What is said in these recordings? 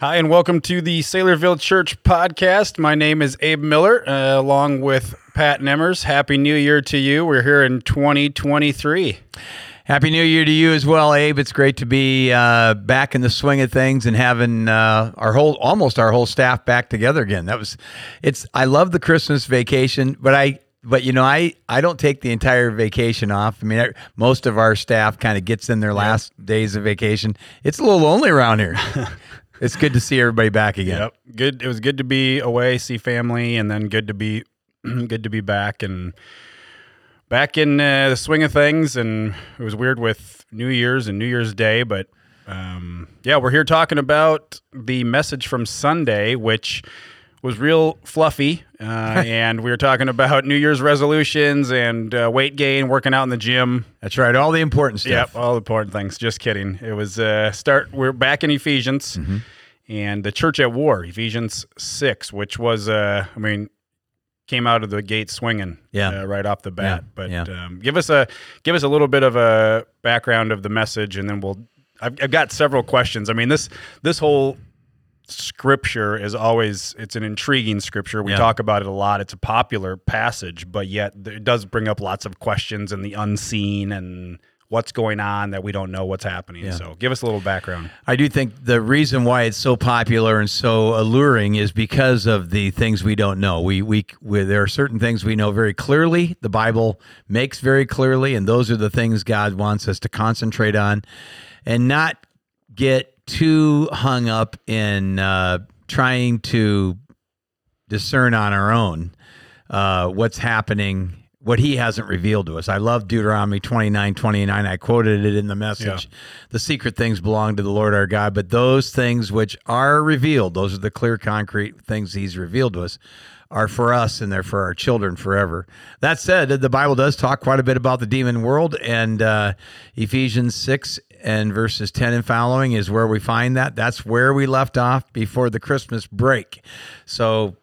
Hi, and welcome to the Saylorville Church podcast. My name is Abe Miller, uh, along with Pat Nemmers. Happy New Year to you. We're here in 2023. Happy New Year to you as well, Abe. It's great to be uh, back in the swing of things and having uh, our whole, almost our whole staff back together again. That was, it's. I love the Christmas vacation, but I, but you know, I, I don't take the entire vacation off. I mean, I, most of our staff kind of gets in their last days of vacation. It's a little lonely around here. it's good to see everybody back again. Yep, good. It was good to be away, see family, and then good to be good to be back and back in uh, the swing of things. And it was weird with New Year's and New Year's Day, but um, yeah, we're here talking about the message from Sunday, which was real fluffy. Uh, and we were talking about New Year's resolutions and uh, weight gain, working out in the gym. That's right. All the important stuff. Yep, all the important things. Just kidding. It was uh, start. We're back in Ephesians Mm-hmm. And the church at war, Ephesians six, which was, uh, I mean, came out of the gate swinging, Yeah. uh, right off the bat. Yeah, But yeah. Um, give us a give us a little bit of a background of the message, and then we'll. I've, I've got several questions. I mean this this whole scripture is always it's an intriguing scripture. We Yeah. talk about it a lot. It's a popular passage, but yet it does bring up lots of questions and the unseen and what's going on that we don't know what's happening. Yeah. So give us a little background. I do think the reason why it's so popular and so alluring is because of the things we don't know. We, we we there are certain things we know very clearly. The Bible makes very clearly, and those are the things God wants us to concentrate on, and not get too hung up in uh, trying to discern on our own uh, what's happening, what he hasn't revealed to us. I love Deuteronomy 29 29. I quoted it in the message. The secret things belong to the Lord our God, but those things which are revealed, those are the clear, concrete things he's revealed to us. Are for us and they're for our children forever. That said, the Bible does talk quite a bit about the demon world, and uh, Ephesians 6 and verses 10 and following is where we find that. That's where we left off before the Christmas break. So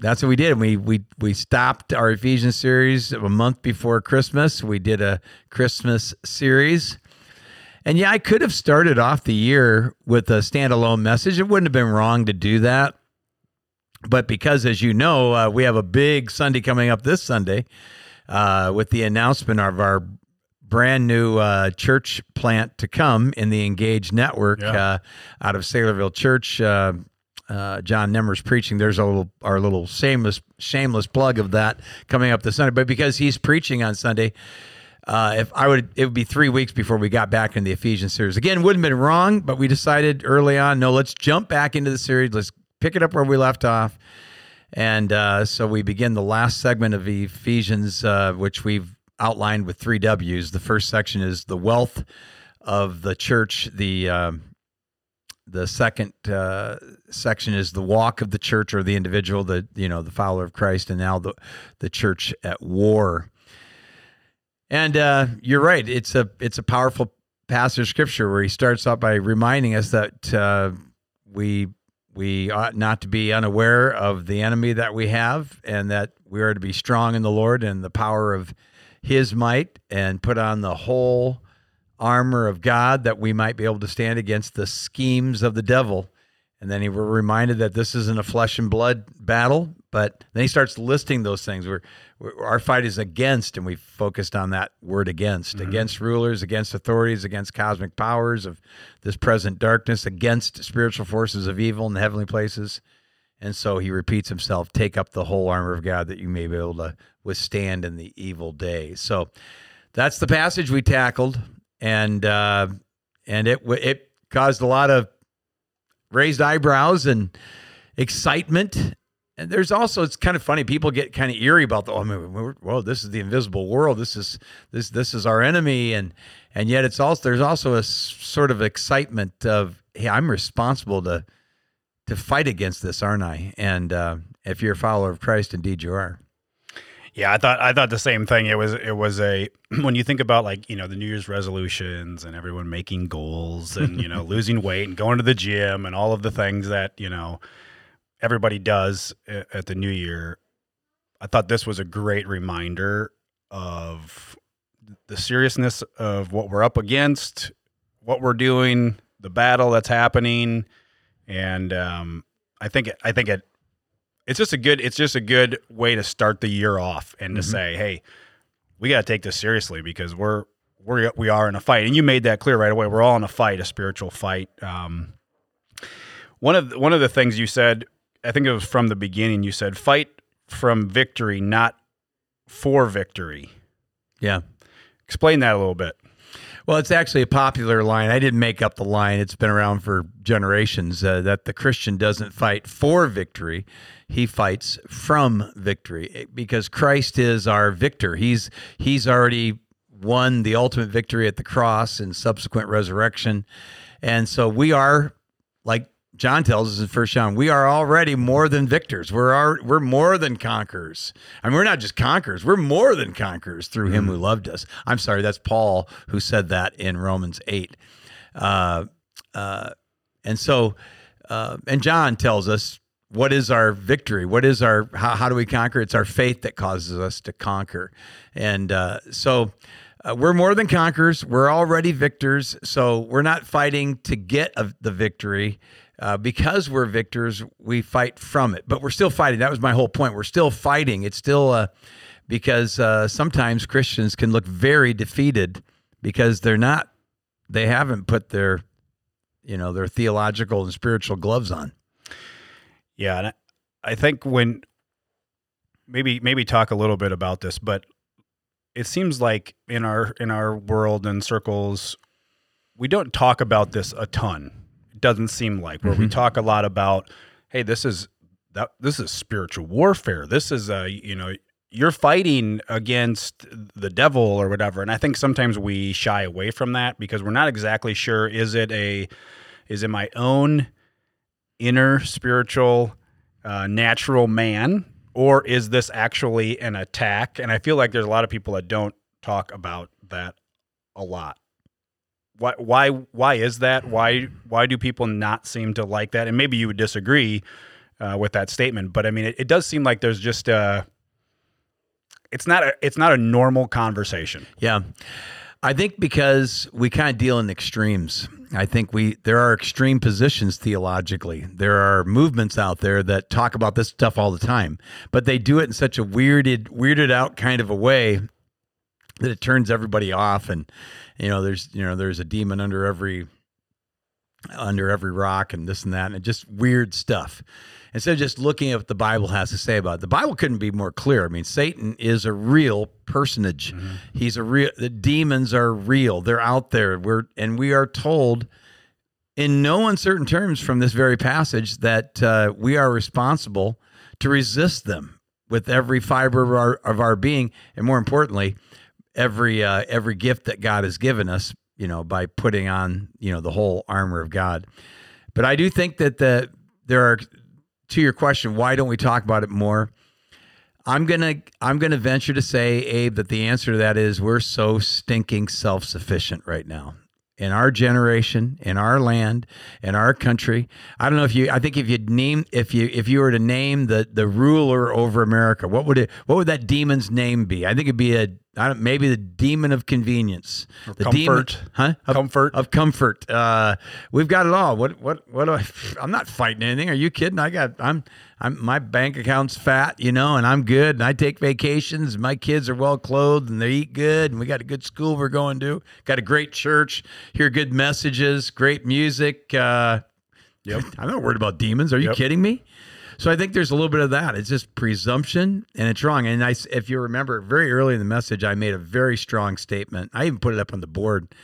that's what we did. We we we stopped our Ephesians series a month before Christmas. We did a Christmas series. And yeah, I could have started off the year with a standalone message. It wouldn't have been wrong to do that. But because, as you know, uh, we have a big Sunday coming up this Sunday uh, with the announcement of our brand new uh, church plant to come in the Engage Network Yeah. uh, out of Saylorville Church. Uh, John Nemmer's preaching. There's a little our little shameless shameless plug of that coming up this Sunday. But because he's preaching on Sunday, uh, if I would, it would be three weeks before we got back in the Ephesians series. Again, wouldn't have been wrong, but we decided early on, no, let's jump back into the series. Let's pick it up where we left off. And uh, so we begin the last segment of Ephesians, uh, which we've outlined with three W's. The first section is the wealth of the church. The um, the second uh, section is the walk of the church or the individual, the you know the follower of Christ, and now the the church at war. And uh, you're right; it's a it's a powerful passage of scripture where he starts out by reminding us that uh, we we ought not to be unaware of the enemy that we have, and that we are to be strong in the Lord and the power of His might, and put on the whole armor of God that we might be able to stand against the schemes of the devil. And then he we're reminded that this isn't a flesh and blood battle, but then he starts listing those things. We're, we're our fight is against, and we focused on that word against, mm-hmm. against rulers, against authorities, against cosmic powers of this present darkness, against spiritual forces of evil in the heavenly places. And so he repeats himself, take up the whole armor of God that you may be able to withstand in the evil day. So that's the passage we tackled. And uh, and it it caused a lot of raised eyebrows and excitement. And there's also it's kind of funny. People get kind of eerie about the. Oh, I mean, whoa, this is the invisible world. This is this this is our enemy, and and yet it's also there's also a sort of excitement of hey, I'm responsible to to fight against this, aren't I? And uh, if you're a follower of Christ, indeed you are. Yeah, I thought I thought the same thing. It was it was a when you think about like you know the New Year's resolutions and everyone making goals and you know losing weight and going to the gym and all of the things that you know everybody does at the New Year. I thought this was a great reminder of the seriousness of what we're up against, what we're doing, the battle that's happening, and um, I think I think it it's just a good it's just a good way to start the year off and to Mhm. say, hey, we got to take this seriously because we're we're we are in a fight, and you made that clear right away. We're all in a fight, a spiritual fight. Um, one of the, one of the things you said, I think it was from the beginning. You said, "Fight from victory, not for victory." Yeah. Explain that a little bit. Well, it's actually a popular line. I didn't make up the line. It's been around for generations uh, that the Christian doesn't fight for victory. He fights from victory eh, because Christ is our victor. He's he's already won the ultimate victory at the cross and subsequent resurrection. And so we are like John tells us in First John, we are already more than victors. We're our, we're more than conquerors. I mean, we're not just conquerors. We're more than conquerors through Him who loved us. I'm sorry, that's Paul who said that in Romans eight. Uh, uh, and so, uh, and John tells us what is our victory? What is our how, how do we conquer? It's our faith that causes us to conquer. And uh, so. Uh, we're more than conquerors. We're already victors. So we're not fighting to get a, the victory. Uh, because we're victors, we fight from it. But we're still fighting. That was my whole point. We're still fighting. It's still uh, because uh, sometimes Christians can look very defeated because they're not, they haven't put their, you know, their theological and spiritual gloves on. Yeah, and I, I think when maybe maybe talk a little bit about this, but it seems like in our in our world and circles, we don't talk about this a ton. It doesn't seem like where we Mhm. talk a lot about, hey, this is that this is spiritual warfare. This is a you know you're fighting against the devil or whatever. And I think sometimes we shy away from that because we're not exactly sure is it a is it my own inner spiritual uh, natural man or is this actually an attack and i feel like there's a lot of people that don't talk about that a lot why why why is that why why do people not seem to like that and maybe you would disagree uh, with that statement but i mean it, it does seem like there's just a it's not a it's not a normal conversation Yeah. I think because we kind of deal in extremes. I think we there are extreme positions theologically. There are movements out there that talk about this stuff all the time, but they do it in such a weirded weirded out kind of a way that it turns everybody off and you know there's you know there's a demon under every under every rock and this and that and just weird stuff. Instead of just looking at what the bible has to say about it the bible couldn't be more clear. I mean satan is a real personage. He's a real the demons are real. They're out there. We're and we are told in no uncertain terms from this very passage that uh, we are responsible to resist them with every fiber of our, of our being and more importantly every uh, every gift that god has given us you know by putting on you know the whole armor of god. But i do think that the there are to your question why don't we talk about it more? I'm gonna i'm gonna venture to say abe that the answer to that is we're so stinking self-sufficient right now. In our generation in our land in our country i don't know if you i think if you name if you if you were to name the the ruler over america what would it what would that demon's name be? I think it'd be a I don't, maybe the demon of convenience the demon comfort. huh Of- comfort of comfort. Uh, we've got it all. What what what do I? I'm not fighting anything. Are you kidding? I got I'm I'm my bank account's fat, you know, and I'm good. And I take vacations. My kids are well clothed and they eat good. And we got a good school we're going to. Got a great church. Hear good messages. Great music. Uh, Yep. I'm not worried about demons. Are you Yep. kidding me? So I think there's a little bit of that. It's just presumption, and it's wrong. And I, if you remember, very early in the message, I made a very strong statement. I even put it up on the board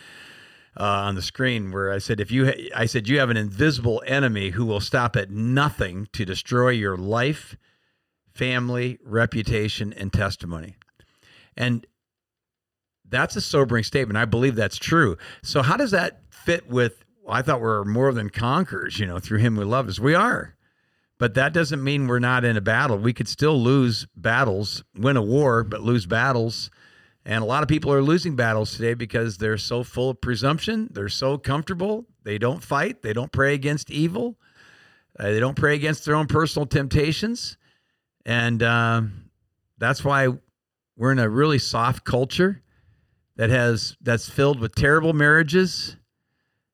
uh, on the screen where I said, if you, ha- I said, you have an invisible enemy who will stop at nothing to destroy your life, family, reputation, and testimony. And that's a sobering statement. I believe that's true. So how does that fit with? I thought we are more than conquerors, you know, through Him we love us. We are, but that doesn't mean we're not in a battle. We could still lose battles, win a war, but lose battles. And a lot of people are losing battles today because they're so full of presumption. They're so comfortable. They don't fight. They don't pray against evil. Uh, they don't pray against their own personal temptations. And um, that's why we're in a really soft culture that has that's filled with terrible marriages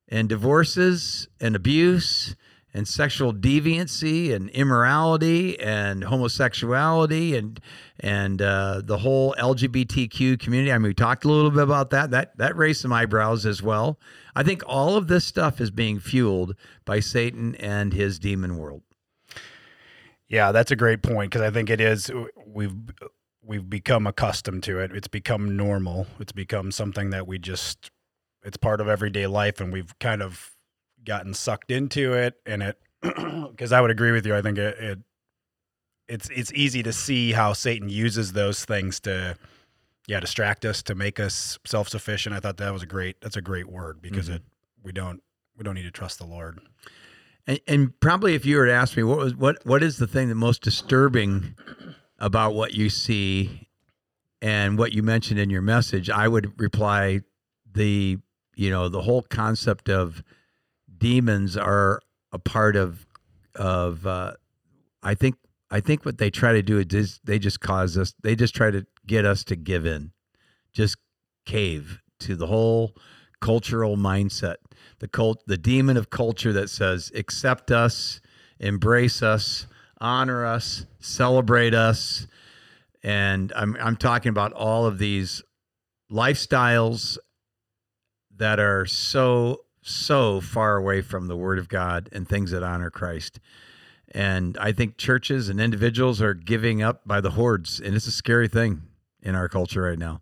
and divorces and abuse and sexual deviancy and immorality and homosexuality and and uh, the whole LGBTQ community. I mean, we talked a little bit about that. That that raised some eyebrows as well. I think all of this stuff is being fueled by Satan and his demon world. Yeah, that's a great point because I think it is we've we've become accustomed to it. It's become normal. It's become something that we just it's part of everyday life and we've kind of gotten sucked into it and it because I would agree with you. I think it, it it's it's easy to see how Satan uses those things to yeah distract us to make us self sufficient. I thought that was a great that's a great word because mm-hmm. it we don't we don't need to trust the Lord. And, and, probably if you were to ask me what was what what is the thing that most disturbing about what you see and what you mentioned in your message, I would reply the you know the whole concept of demons are a part of of uh, I think I think what they try to do is they just cause us they just try to get us to give in, just cave to the whole cultural mindset, the cult, the demon of culture that says accept us, embrace us, honor us, celebrate us, and I'm I'm talking about all of these lifestyles that are so so far away from the Word of God and things that honor Christ. And I think churches and individuals are giving up by the hordes, and it's a scary thing in our culture right now.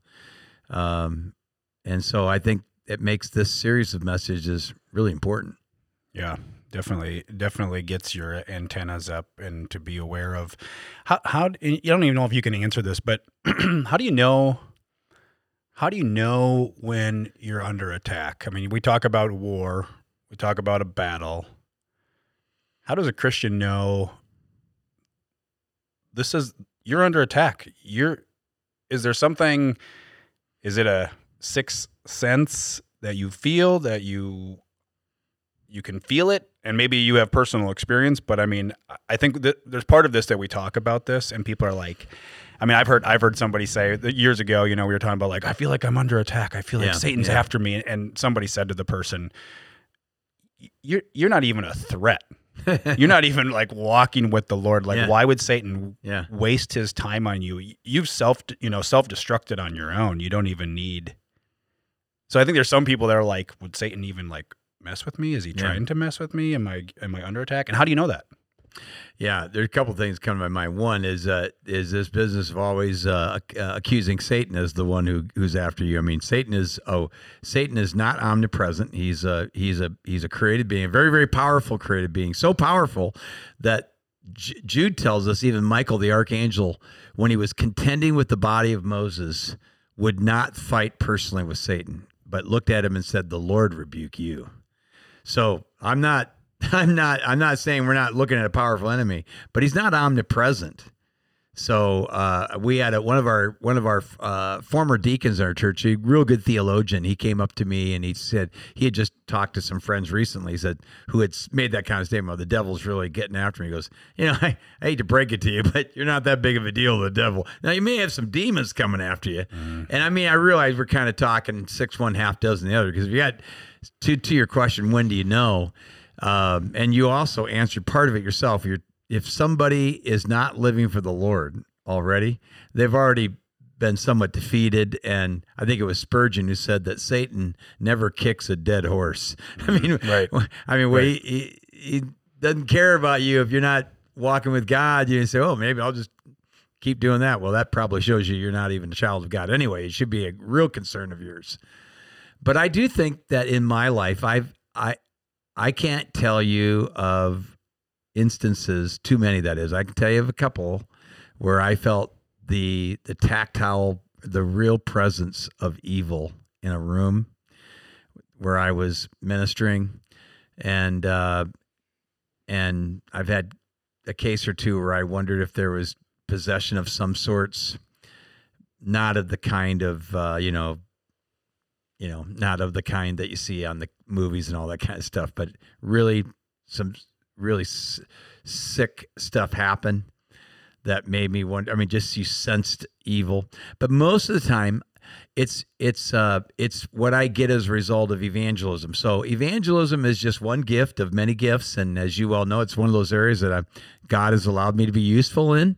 Um, and so I think it makes this series of messages really important. Yeah, definitely, definitely gets your antennas up and to be aware of how. How you don't even know if you can answer this, but how do you know how do you know when you're under attack? I mean, we talk about war, we talk about a battle. How does a Christian know this is you're under attack? You're is there something is it a sixth sense that you feel that you you can feel it and maybe you have personal experience but i mean i think that there's part of this that we talk about this and people are like I mean, I've heard I've heard somebody say years ago. You know, we were talking about like I feel like I'm under attack. I feel like yeah, Satan's yeah. after me, and somebody said to the person, "You're you're not even a threat. you're not even like walking with the Lord. Like, yeah. why would Satan waste his time on you? You've self you know self destructed on your own. You don't even need." So I think there's some people that are like, would Satan even like mess with me? Is he trying to mess with me? Am I am I under attack? And how do you know that? Yeah, there's a couple things come to my mind. One is uh, is this business of always uh, uh, accusing Satan as the one who who's after you. I mean, Satan is oh, Satan is not omnipresent. He's a he's a he's a created being, a very very powerful created being, so powerful that J- Jude tells us even Michael the archangel, when he was contending with the body of Moses, would not fight personally with Satan, but looked at him and said, "The Lord rebuke you." So I'm not I'm not I'm not saying we're not looking at a powerful enemy, but he's not omnipresent. So uh, we had a, one of our one of our uh, former deacons in our church, a real good theologian. He came up to me and he said he had just talked to some friends recently. He said who had made that kind of statement. Oh, the devil's really getting after me. He goes, you know, I, I, hate to break it to you, but you're not that big of a deal. The devil. Now you may have some demons coming after you, mm-hmm. and I mean I realize we're kind of talking six one half dozen the other because if you got to to your question, when do you know? Um, and you also answered part of it yourself. You're, if somebody is not living for the Lord already, they've already been somewhat defeated. And I think it was Spurgeon who said that Satan never kicks a dead horse. I mean, right. I mean, right. he, he, doesn't care about you if you're not walking with God. You say, oh, maybe I'll just keep doing that. Well, that probably shows you you're not even a child of God anyway. It should be a real concern of yours. But I do think that in my life, I've I I can't tell you of instances, too many that is. I can tell you of a couple where I felt the the tactile, the real presence of evil in a room where I was ministering, and uh, and I've had a case or two where I wondered if there was possession of some sorts, not of the kind of uh, you know you know, not of the kind that you see on the movies and all that kind of stuff, but really some really s- sick stuff happened that made me wonder. I mean, just you sensed evil, but most of the time, it's it's uh, it's what I get as a result of evangelism. So evangelism is just one gift of many gifts, and as you well know, it's one of those areas that I, God has allowed me to be useful in.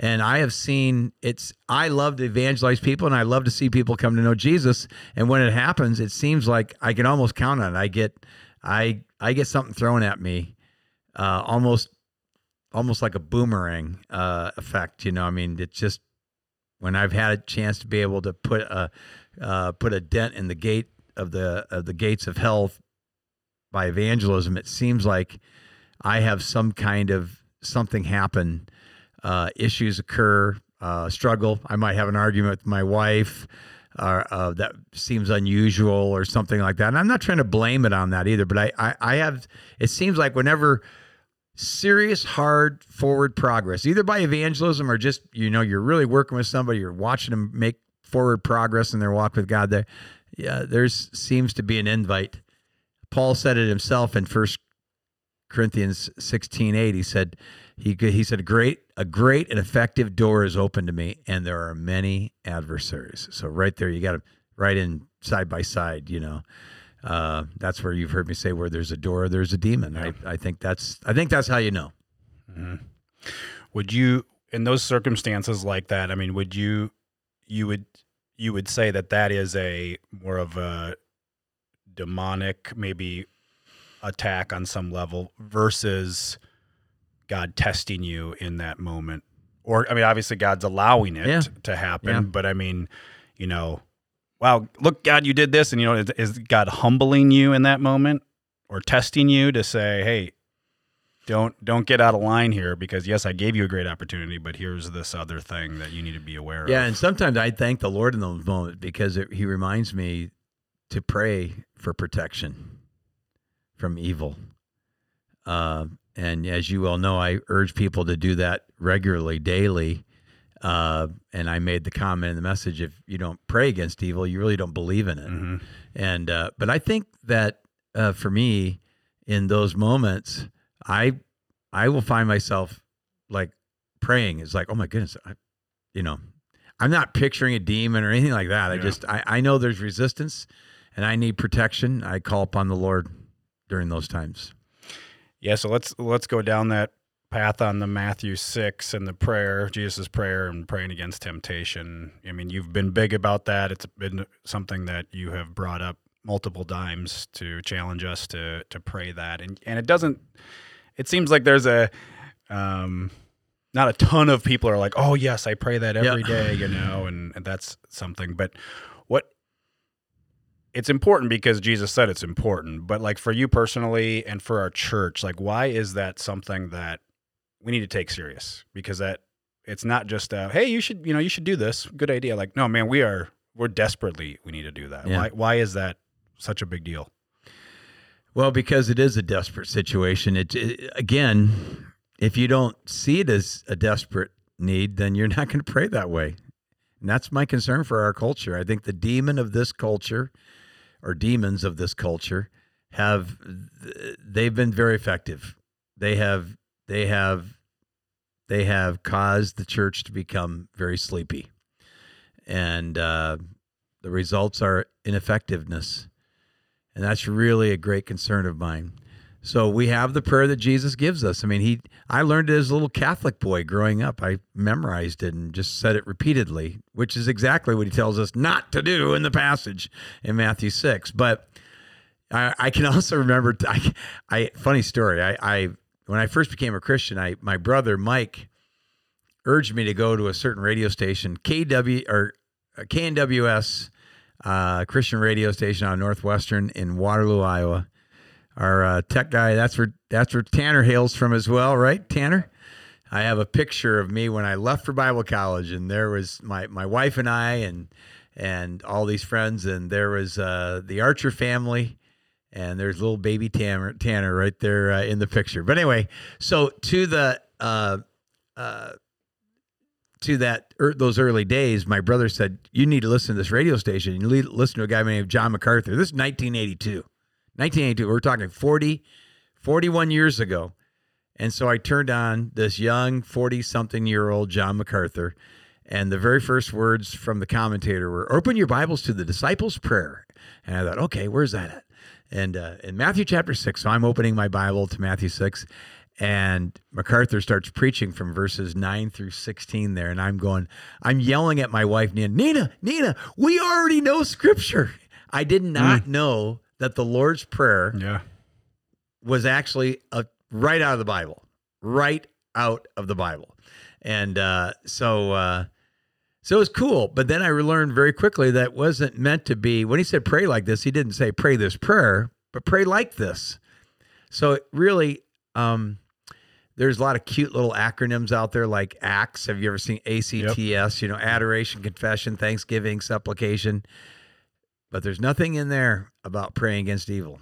And I have seen it's. I love to evangelize people, and I love to see people come to know Jesus. And when it happens, it seems like I can almost count on it. I get, I I get something thrown at me, uh, almost almost like a boomerang uh, effect. You know, I mean, it's just when I've had a chance to be able to put a uh, put a dent in the gate of the of the gates of hell by evangelism, it seems like I have some kind of something happen. Uh, issues occur, uh, struggle. I might have an argument with my wife. Uh, uh, that seems unusual or something like that. And I'm not trying to blame it on that either, but I, I, I have, it seems like whenever serious, hard forward progress, either by evangelism or just, you know, you're really working with somebody, you're watching them make forward progress in their walk with God. There, yeah, there's seems to be an invite. Paul said it himself in First Corinthians 16, 8. He said, he, he said, great, a great and effective door is open to me, and there are many adversaries. So right there, you got to right in side by side, you know uh, that's where you've heard me say where there's a door there's a demon yeah. I, I think that's i think that's how you know mm-hmm. would you in those circumstances like that i mean would you you would you would say that that is a more of a demonic maybe attack on some level versus god testing you in that moment or i mean obviously god's allowing it yeah. to happen yeah. but i mean you know wow, look, God, you did this. And, you know, is, is God humbling you in that moment or testing you to say, hey, don't don't get out of line here because yes, I gave you a great opportunity, but here's this other thing that you need to be aware yeah, of. Yeah, and sometimes I thank the Lord in those moments because it, He reminds me to pray for protection from evil. Uh, and as you well know, I urge people to do that regularly, daily, uh, and I made the comment in the message: if you don't pray against evil, you really don't believe in it. Mm-hmm. And uh, but I think that uh, for me, in those moments, I I will find myself like praying. It's like, oh my goodness, I, you know, I'm not picturing a demon or anything like that. Yeah. I just I, I know there's resistance, and I need protection. I call upon the Lord during those times. Yeah, so let's let's go down that path on the Matthew 6 and the prayer, Jesus' prayer and praying against temptation. I mean, you've been big about that. It's been something that you have brought up multiple times to challenge us to to pray that. And and it doesn't it seems like there's a um not a ton of people are like, "Oh, yes, I pray that every day," you know, and, and that's something. But it's important because Jesus said it's important, but like for you personally and for our church, like why is that something that we need to take serious? Because that it's not just uh, hey you should you know you should do this. Good idea. Like no man we are we're desperately we need to do that. Yeah. why why is that such a big deal? Well because it is a desperate situation. It, it again if you don't see it as a desperate need then you're not going to pray that way and that's my concern for our culture. I think the demon of this culture or demons of this culture have they've been very effective. They have they have they have caused the church to become very sleepy, and uh, the results are ineffectiveness, and that's really a great concern of mine. So we have the prayer that Jesus gives us. I mean, he I learned it as a little Catholic boy growing up. I memorized it and just said it repeatedly, which is exactly what he tells us not to do in the passage in Matthew six. But I, I can also remember. I, I funny story. I, I when I first became a Christian, I my brother Mike urged me to go to a certain radio station, KW or uh, KNWS uh, Christian radio station on Northwestern in Waterloo, Iowa. Our uh, tech guy, that's where that's where Tanner hails from as well, right, Tanner? I have a picture of me when I left for Bible college, and there was my my wife and I, and and all these friends, and there was uh, the Archer family, and there's little baby Tanner, Tanner right there uh, in the picture. But anyway, so to the uh, uh, to that er, those early days, my brother said you need to listen to this radio station. You need to listen to a guy named John MacArthur. This is 1982. 1982. We're talking 40, 41 years ago. And so I turned on this young 40 something year old John MacArthur And the very first words from the commentator were, "Open your Bibles to the disciples' prayer." And I thought, okay, where's that at? And uh, in Matthew chapter six, so I'm opening my Bible to Matthew six, and MacArthur starts preaching from verses 9 through 16 there. And I'm going, I'm yelling at my wife, Nina, Nina, Nina, we already know scripture. I did not Mm. know that the Lord's Prayer Yeah. was actually a, right out of the Bible, right out of the Bible. And uh, so, uh, so it was cool. But then I learned very quickly that wasn't meant to be, when he said pray like this, he didn't say pray this prayer, but pray like this. So it really, um, there's a lot of cute little acronyms out there like ACTS. Have you ever seen ACTS? You know, adoration, confession, thanksgiving, supplication. But there's nothing in there about praying against evil.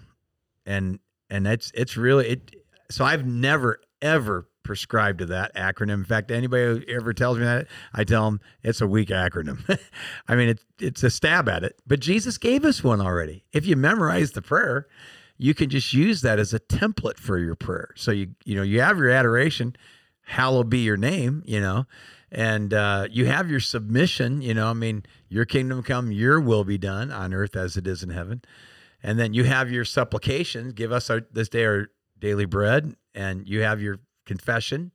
And and it's it's really it so I've never ever prescribed to that acronym. In fact, anybody who ever tells me that, I tell them it's a weak acronym. I mean, it's it's a stab at it, but Jesus gave us one already. If you memorize the prayer, you can just use that as a template for your prayer. So you you know you have your adoration, hallowed be your name, you know, and uh, you have your submission. You know, I mean, your kingdom come, your will be done on earth as it is in heaven, and then you have your supplications. Give us our this day our daily bread, and you have your confession.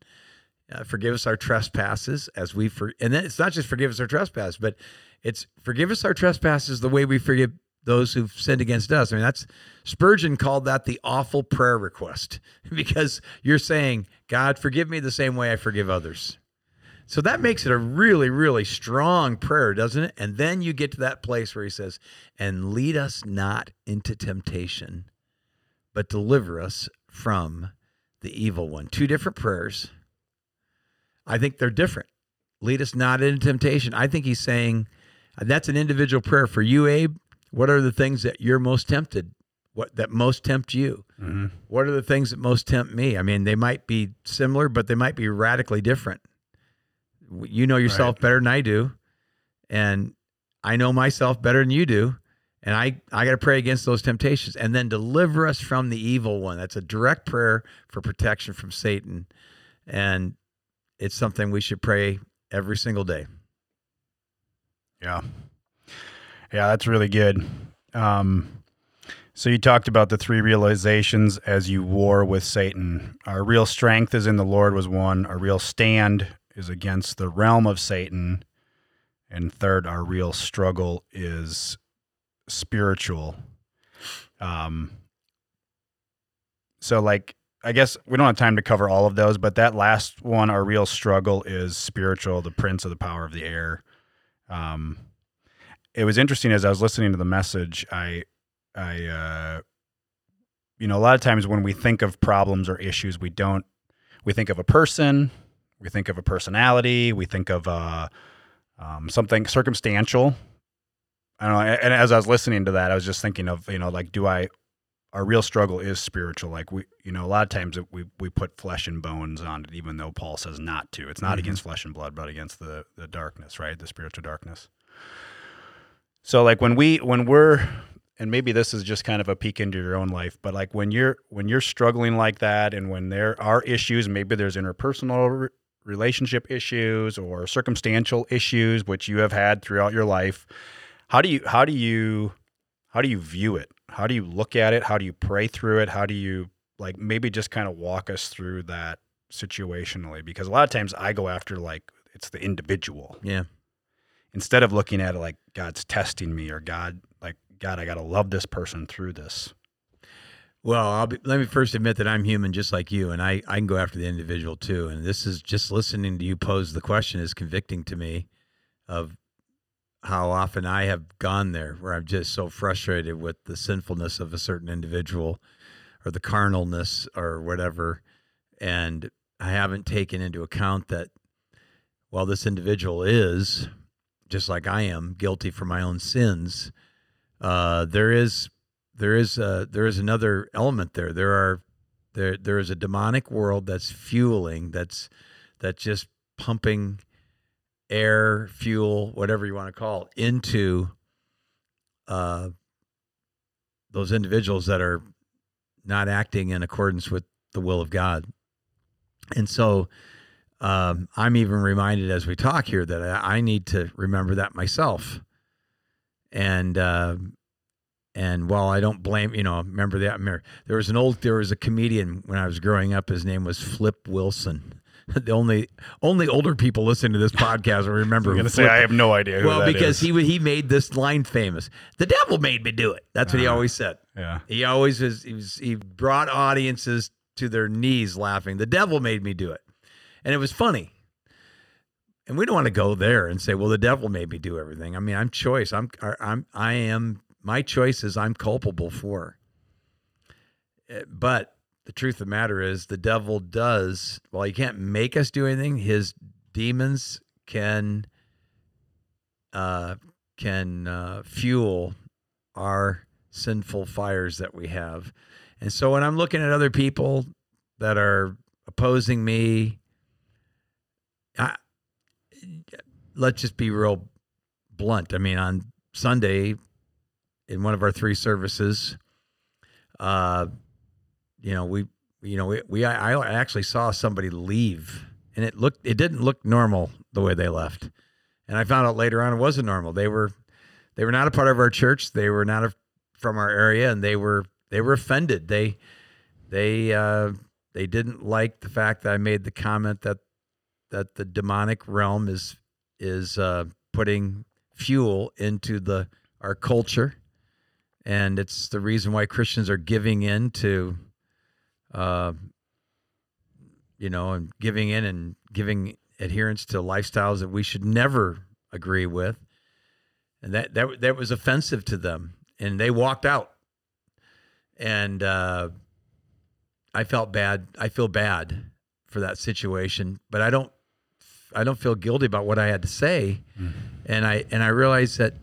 Uh, forgive us our trespasses as we for, and then it's not just forgive us our trespasses, but it's forgive us our trespasses the way we forgive those who've sinned against us. I mean, that's Spurgeon called that the awful prayer request because you're saying, God, forgive me the same way I forgive others. So that makes it a really, really strong prayer, doesn't it? And then you get to that place where he says, and lead us not into temptation, but deliver us from the evil one. Two different prayers. I think they're different. Lead us not into temptation. I think he's saying that's an individual prayer for you, Abe. What are the things that you're most tempted? What that most tempt you? hmm What are the things that most tempt me? I mean, they might be similar, but they might be radically different. You know yourself better than I do, and I know myself better than you do. And I, I got to pray against those temptations and then deliver us from the evil one. That's a direct prayer for protection from Satan. And it's something we should pray every single day. Yeah. Yeah, that's really good. Um, so you talked about the three realizations as you war with Satan. Our real strength is in the Lord was one. Our real stand is against the realm of Satan. And third, our real struggle is spiritual. Um, so like I guess we don't have time to cover all of those, but that last one, our real struggle is spiritual, the prince of the power of the air. Um, it was interesting as I was listening to the message. I, I, uh, you know, a lot of times when we think of problems or issues, we don't. We think of a person, we think of a personality, we think of uh, um, something circumstantial. I don't know. And as I was listening to that, I was just thinking of you know, like, do I? Our real struggle is spiritual. Like we, you know, a lot of times we we put flesh and bones on it, even though Paul says not to. It's not Mhm. against flesh and blood, but against the the darkness, right? The spiritual darkness. So like when we when we're and maybe this is just kind of a peek into your own life, but like when you're when you're struggling like that and when there are issues, maybe there's interpersonal relationship issues or circumstantial issues which you have had throughout your life, how do you how do you how do you view it? How do you look at it? How do you pray through it? How do you like maybe just kind of walk us through that situationally because a lot of times I go after like it's the individual Yeah. instead of looking at it like God's testing me or God, like, God, I got to love this person through this. Well, be, let me first admit that I'm human just like you, and I, I can go after the individual too. And this is just listening to you pose the question is convicting to me of how often I have gone there where I'm just so frustrated with the sinfulness of a certain individual or the carnalness or whatever. And I haven't taken into account that, while this individual is, just like I am, guilty for my own sins. Uh, there is there is uh, there is another element there. There are there there is a demonic world that's fueling that's that's just pumping air, fuel, whatever you want to call it, into uh, those individuals that are not acting in accordance with the will of God. And so um, I'm even reminded as we talk here that I, I need to remember that myself. And uh, and while I don't blame, you know, remember that. Remember, there was an old, there was a comedian when I was growing up. His name was Flip Wilson. the only only older people listening to this podcast will remember. I'm gonna say I have no idea. Who well, because is. he he made this line famous. The devil made me do it. That's what he Uh-huh. always said. yeah. He always was he, was. he brought audiences to their knees laughing. The devil made me do it, and it was funny. And we don't want to go there and say, "Well, the devil made me do everything." I mean, I'm choice. I'm I'm I am my choices. I'm culpable for. Uh, But the truth of the matter is, the devil does. While he can't make us do anything, his demons can uh, can uh, fuel our sinful fires that we have. And so when I'm looking at other people that are opposing me, I, let's just be real blunt. I mean, on Sunday, in one of our three services, uh, you know, we, you know, we, we I, I actually saw somebody leave, and it looked, it didn't look normal the way they left, and I found out later on it wasn't normal. They were, they were not a part of our church. They were not a, from our area, and they were, they were offended. They, they, uh, they didn't like the fact that I made the comment that, that the demonic realm is, is uh, putting fuel into the our culture, and it's the reason why Christians are giving in to, uh, you know, and giving in and giving adherence to lifestyles that we should never agree with, and that that that was offensive to them, and they walked out, and uh, I felt bad. I feel bad for that situation, but I don't. I don't feel guilty about what I had to say, and I and I realize that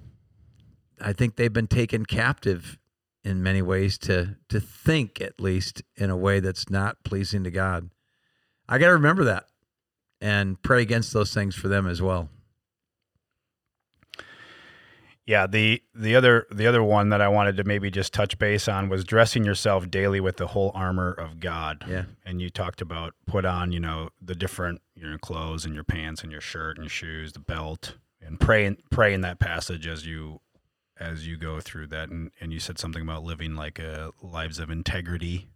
I think they've been taken captive in many ways to to think at least in a way that's not pleasing to God. I got to remember that and pray against those things for them as well. Yeah, the the other the other one that I wanted to maybe just touch base on was dressing yourself daily with the whole armor of God. Yeah. And you talked about put on, you know, the different you know clothes and your pants and your shirt and your shoes, the belt, and pray pray in that passage as you as you go through that. And and you said something about living like a lives of integrity,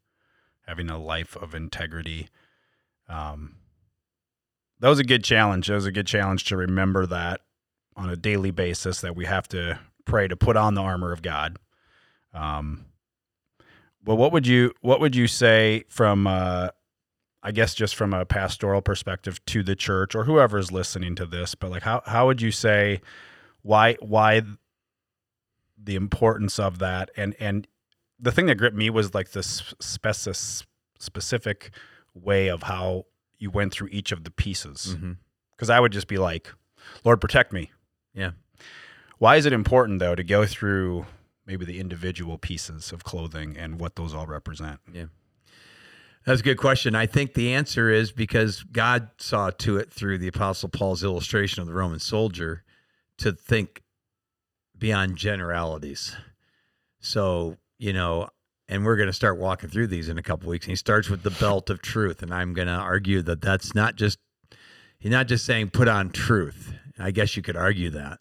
having a life of integrity. Um, that was a good challenge. That was a good challenge to remember that on a daily basis that we have to pray to put on the armor of God. Um, but what would you what would you say from uh, I guess just from a pastoral perspective to the church or whoever's listening to this? But like how how would you say why why the importance of that and and the thing that gripped me was like this specific specific way of how you went through each of the pieces Mm-hmm. because I would just be like, Lord, protect me. Yeah. Why is it important though to go through maybe the individual pieces of clothing and what those all represent? Yeah that's a good question. I think the answer is because God saw to it through the Apostle Paul's illustration of the Roman soldier to think beyond generalities. So, you know, and we're going to start walking through these in a couple weeks. And he starts with the belt of truth. And I'm going to argue that that's not just, he's not just saying put on truth. I guess you could argue that.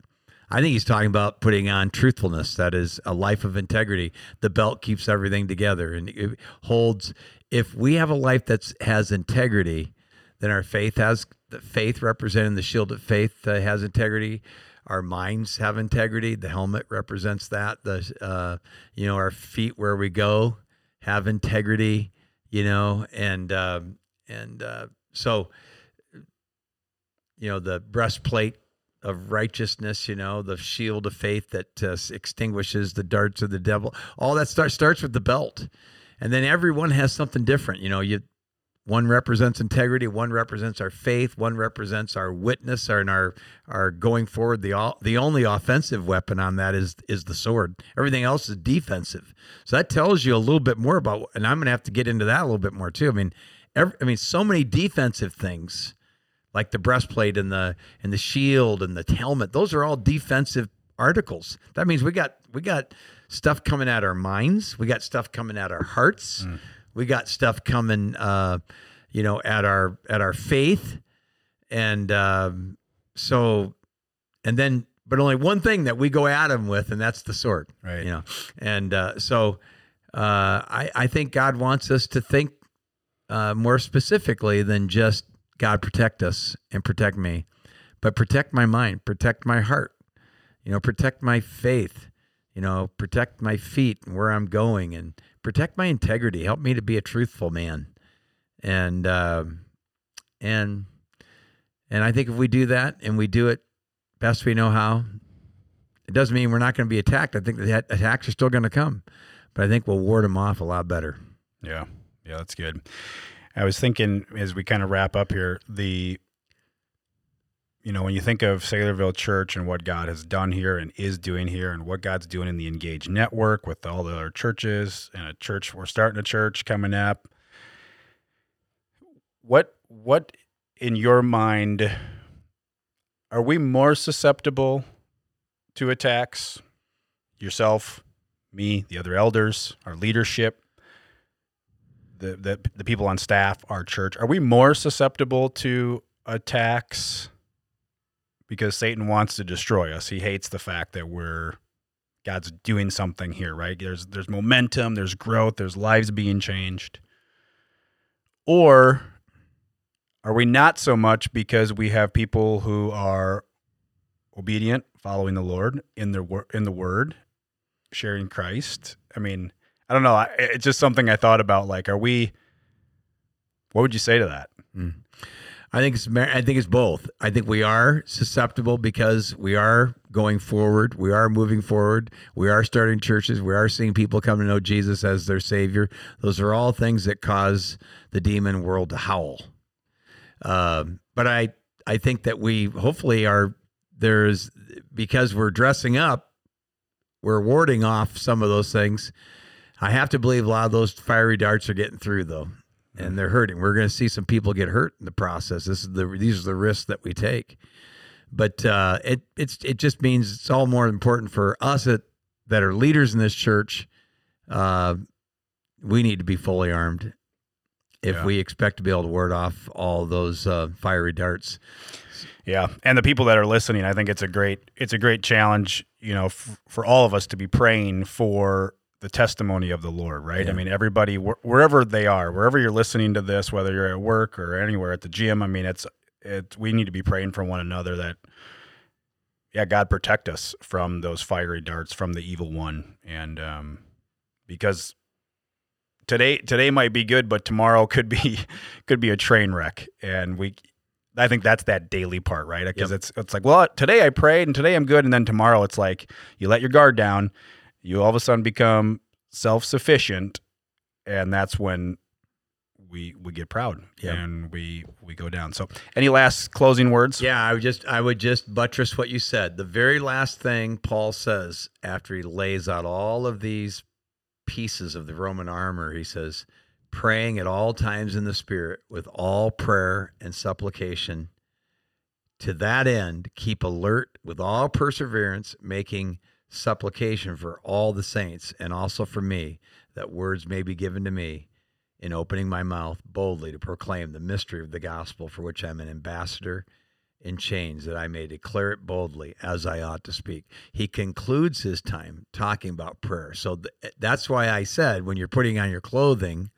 I think he's talking about putting on truthfulness. That is a life of integrity. The belt keeps everything together and it holds. If we have a life that has integrity, then our faith has the faith representing the shield of faith uh, has integrity. Our minds have integrity. The helmet represents that. The uh, you know our feet where we go have integrity. You know, and um and uh, so you know the breastplate of righteousness, you know, the shield of faith that uh, extinguishes the darts of the devil. All that start, starts with the belt. And then everyone has something different. You know, you one represents integrity, one represents our faith, one represents our witness and our our going forward. The all, the only offensive weapon on that is is the sword. Everything else is defensive. So that tells you a little bit more about and I'm going to have to get into that a little bit more too. I mean, every, I mean so many defensive things like the breastplate and the and the shield and the helmet those are all defensive articles that means we got we got stuff coming at our minds we got stuff coming at our hearts mm. We got stuff coming uh you know at our at our faith and um, so, and then, but only one thing that we go at him with, and that's the sword. Right. You know, and uh, so uh, I I think God wants us to think uh, more specifically than just God protect us and protect me, but protect my mind, protect my heart, you know, protect my faith, you know, protect my feet and where I'm going, and protect my integrity. Help me to be a truthful man, and um and and I think if we do that and we do it best we know how, it doesn't mean we're not going to be attacked. I think that attacks are still going to come, but I think we'll ward them off a lot better. Yeah. Yeah, that's good. I was thinking as we kind of wrap up here, the you know, when you think of Saylorville Church and what God has done here and is doing here and what God's doing in the Engage network with all the other churches and a church we're starting a church coming up. What what in your mind are we more susceptible to attacks? Yourself, me, the other elders, our leadership, the, the the people on staff, our church, are we more susceptible to attacks because Satan wants to destroy us? He hates the fact that we're God's doing something here, right? There's there's momentum, there's growth, there's lives being changed. Or are we not so much because we have people who are obedient, following the Lord in the wor- in the word, sharing Christ? I mean, I don't know. It's just something I thought about. Like, are we? What would you say to that? Hmm. I think it's I think it's both. I think we are susceptible because we are going forward. We are moving forward. We are starting churches. We are seeing people come to know Jesus as their savior. Those are all things that cause the demon world to howl. Um, but I I think that we hopefully are there's because we're dressing up, we're warding off some of those things. I have to believe a lot of those fiery darts are getting through though and they're hurting. We're going to see some people get hurt in the process. This is the these are the risks that we take. But uh, it it's it just means it's all more important for us that that are leaders in this church. Uh, we need to be fully armed if Yeah. we expect to be able to ward off all those uh, fiery darts. Yeah, and the people that are listening, I think it's a great it's a great challenge, you know, f- for all of us to be praying for the testimony of the Lord, right? Yeah. I mean, everybody wh- wherever they are, wherever you're listening to this, whether you're at work or anywhere at the gym, I mean, it's it we need to be praying for one another that yeah, God protect us from those fiery darts from the evil one and um because today today might be good but tomorrow could be could be a train wreck and we I think that's that daily part, right? Because Yep. it's it's like, well, today I prayed and today I'm good, and then tomorrow it's like you let your guard down, you all of a sudden become self sufficient, and that's when we we get proud Yep. and we we go down. So, any last closing words? Yeah, I would just I would just buttress what you said. The very last thing Paul says after he lays out all of these pieces of the Roman armor, he says, praying at all times in the spirit with all prayer and supplication. To that end, keep alert with all perseverance, making supplication for all the saints and also for me, that words may be given to me in opening my mouth boldly to proclaim the mystery of the gospel for which I'm an ambassador in chains, that I may declare it boldly as I ought to speak. He concludes his time talking about prayer. So th- that's why I said when you're putting on your clothing,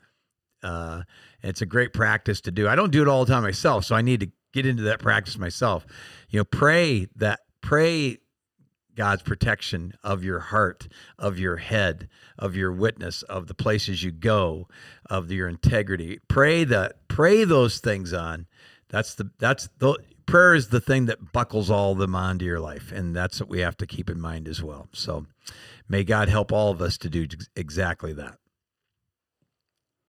uh, it's a great practice to do. I don't do it all the time myself, so I need to get into that practice myself. You know, pray that pray God's protection of your heart, of your head, of your witness, of the places you go, of your integrity. Pray that pray those things on. That's the that's the prayer is the thing that buckles all them onto your life, and that's what we have to keep in mind as well. So, may God help all of us to do exactly that.